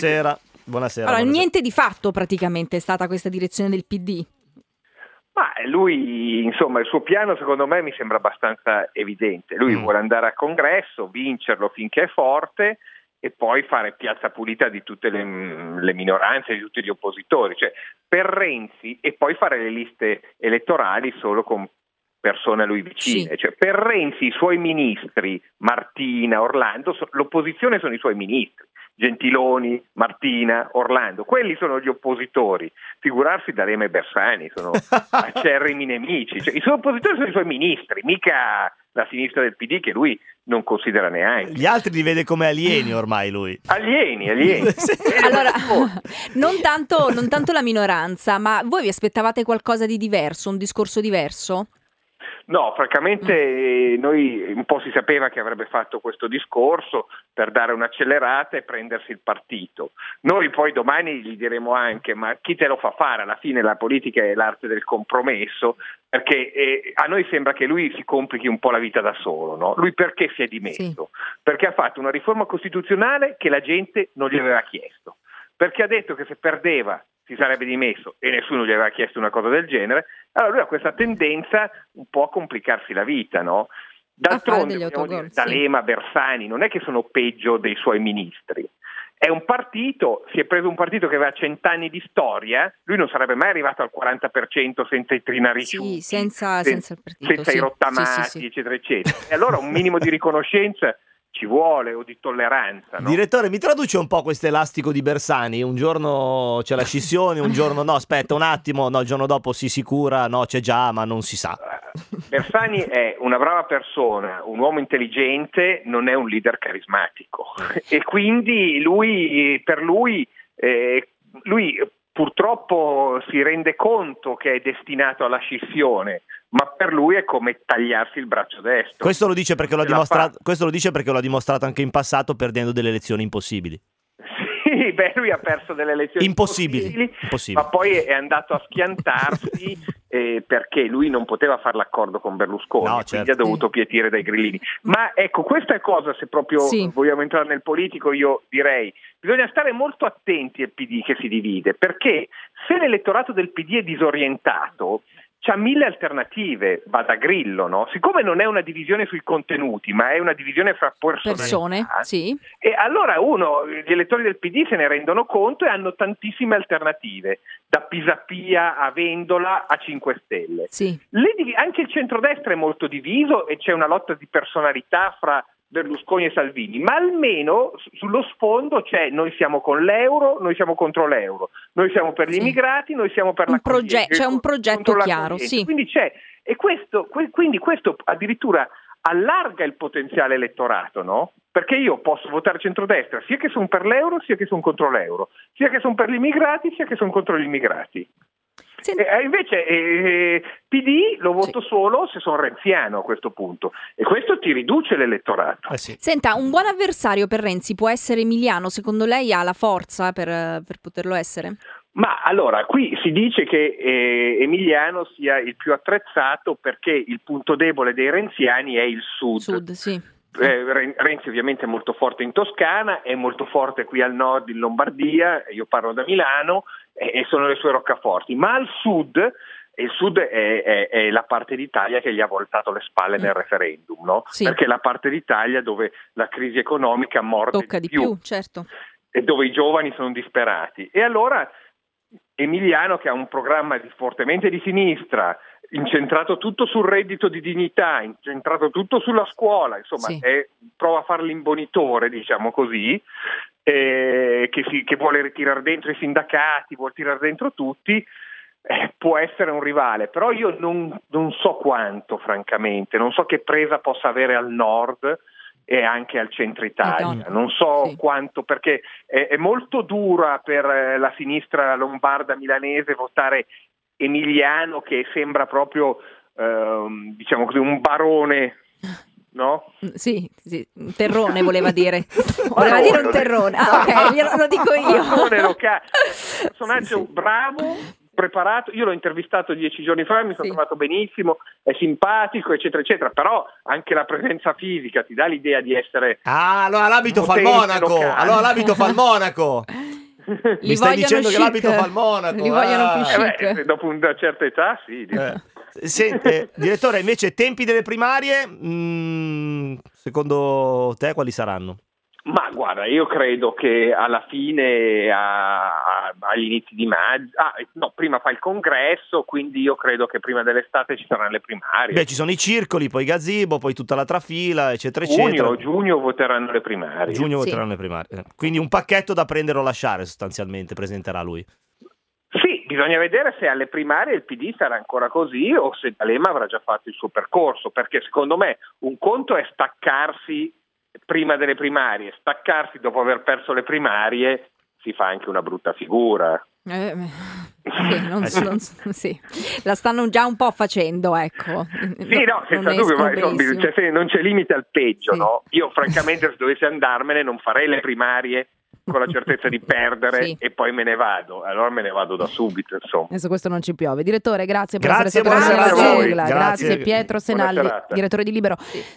Buonasera. Buonasera. Allora, buonasera. niente di fatto praticamente è stata questa direzione del PD. Ma lui, insomma, il suo piano secondo me mi sembra abbastanza evidente. Lui Mm. vuole andare al congresso, vincerlo finché è forte e poi fare piazza pulita di tutte le, le minoranze, di tutti gli oppositori. Cioè, per Renzi e poi fare le liste elettorali solo con persone a lui vicine. Sì. Cioè, per Renzi i suoi ministri, Martina, Orlando, so- l'opposizione sono i suoi ministri. Gentiloni, Martina, Orlando, quelli sono gli oppositori. Figurarsi D'Alema e Bersani sono acerrimi nemici. Cioè, I suoi oppositori sono i suoi ministri, mica la sinistra del PD che lui non considera neanche. Gli altri li vede come alieni ormai lui. Alieni, alieni. Sì. Allora, non tanto, non tanto la minoranza, ma voi vi aspettavate qualcosa di diverso, un discorso diverso? No, francamente eh, noi un po' si sapeva che avrebbe fatto questo discorso per dare un'accelerata e prendersi il partito. Noi poi domani gli diremo anche ma chi te lo fa fare? Alla fine la politica è l'arte del compromesso perché eh, a noi sembra che lui si complichi un po' la vita da solo. No? Lui perché si è dimesso? Perché ha fatto una riforma costituzionale che la gente non gli aveva chiesto. Perché ha detto che se perdeva si sarebbe dimesso e nessuno gli aveva chiesto una cosa del genere, allora lui ha questa tendenza un po' a complicarsi la vita, no? D'altronde, dire, sì. D'Alema, Bersani, non è che sono peggio dei suoi ministri. È un partito, si è preso un partito che aveva cent'anni di storia, lui non sarebbe mai arrivato al 40% senza i trinariciuti, Sì, senza, sen- senza il partito. senza sì. i rottamati, Sì, sì, sì. eccetera, eccetera. E allora un minimo di riconoscenza ci vuole o di tolleranza, no? Direttore, mi traduce un po' questo elastico di Bersani? Un giorno c'è la scissione, un giorno no, aspetta un attimo, no, il giorno dopo si sicura, no, c'è già, ma non si sa. Bersani è una brava persona, un uomo intelligente, non è un leader carismatico e quindi lui, per lui, eh, lui purtroppo si rende conto che è destinato alla scissione, ma per lui è come tagliarsi il braccio destro. Questo lo dice perché lo ha dimostrato, lo dice perché lo ha dimostrato anche in passato perdendo delle elezioni impossibili. Sì, beh, lui ha perso delle elezioni Impossibili, impossibili, impossibili. ma poi è andato a schiantarsi eh, perché lui non poteva fare l'accordo con Berlusconi, No, quindi certo. ha dovuto pietire dai grillini. Ma ecco, questa cosa, se proprio Sì. vogliamo entrare nel politico, io direi bisogna stare molto attenti al PD che si divide, perché se l'elettorato del PD è disorientato, c'ha mille alternative, va da Grillo, no? Siccome non è una divisione sui contenuti, ma è una divisione fra Persone, sì. e allora uno, gli elettori del PD se ne rendono conto e hanno tantissime alternative, da Pisapia a Vendola a 5 Stelle. Sì. Le anche il centrodestra è molto diviso e c'è una lotta di personalità fra Berlusconi e Salvini, ma almeno sullo sfondo c'è noi siamo con l'euro, noi siamo contro l'euro, noi siamo per gli Sì. immigrati, noi siamo per Un l'accoglienza. proge- c'è un progetto chiaro, sì. Quindi c'è, e questo, que- quindi questo addirittura allarga il potenziale elettorato, no? Perché io posso votare centrodestra sia che sono per l'euro, sia che sono contro l'euro, sia che sono per gli immigrati, sia che sono contro gli immigrati. E, eh, invece eh, PD lo voto solo se sono renziano a questo punto e questo ti riduce l'elettorato. Eh sì. Senta, un buon avversario per Renzi può essere Emiliano? Secondo lei ha la forza per, per poterlo essere? Ma allora, qui si dice che eh, Emiliano sia il più attrezzato perché il punto debole dei renziani è il sud. Sud, sì. Eh, Ren- Renzi ovviamente è molto forte in Toscana, è molto forte qui al nord in Lombardia, io parlo da Milano e, sono le sue roccaforti, ma al sud, e il sud è, è- è la parte d'Italia che gli ha voltato le spalle nel Mm. referendum, no? Sì. perché è la parte d'Italia dove la crisi economica morde Tocca di più, certo. e dove i giovani sono disperati. E allora Emiliano, che ha un programma di- fortemente di sinistra, incentrato tutto sul reddito di dignità, incentrato tutto sulla scuola, insomma, Sì. è- prova a fare l'imbonitore, diciamo così, eh, che, si- che vuole ritirare dentro i sindacati, vuole tirare dentro tutti. eh, può essere un rivale, però io non, non so quanto, francamente, non so che presa possa avere al nord e anche al centro Italia. Non so Sì. quanto, perché è, è molto dura per eh, la sinistra lombarda milanese votare Emiliano che sembra proprio, ehm, diciamo così, un barone, no? Sì, sì, un terrone voleva dire. Voleva no, dire un terrone. Ah, ok, glielo- lo dico io. Personaggio Sì, sì. bravo, preparato, io l'ho intervistato dieci giorni fa, mi sono Sì. trovato benissimo, è simpatico, eccetera, eccetera, però anche la presenza fisica ti dà l'idea di essere... Ah, allora l'abito fa il Monaco. locale. Allora l'abito fa il Monaco. Li Mi stai dicendo che chic. l'abito fa il Monaco, Li vogliono ah. più Eh beh, dopo una certa età sì. Eh. Sente, direttore, invece tempi delle primarie, mm, secondo te quali saranno? Ma guarda, io credo che alla fine, a- a- agli inizi di maggio, ah, no, prima fa il congresso, quindi io credo che prima dell'estate ci saranno le primarie. Beh, ci sono i circoli, poi gazebo, poi tutta la trafila, eccetera, eccetera. giugno, giugno voteranno le primarie. Giugno Sì. voteranno le primarie. Quindi un pacchetto da prendere o lasciare sostanzialmente presenterà lui. Bisogna vedere se alle primarie il PD sarà ancora così o se D'Alema avrà già fatto il suo percorso, perché secondo me un conto è staccarsi prima delle primarie, staccarsi dopo aver perso le primarie si fa anche una brutta figura. Eh, sì, non- non- sì. La stanno già un po' facendo, ecco. Sì, no, senza dubbio, ma cioè, se non c'è limite al peggio, Sì. no? Io francamente se dovessi andarmene non farei le primarie con la certezza di perdere Sì. e poi me ne vado, allora me ne vado da subito, insomma. Adesso questo non ci piove. Direttore, grazie per Grazie, essere stato con noi. Grazie. Grazie Pietro serata. direttore di Libero.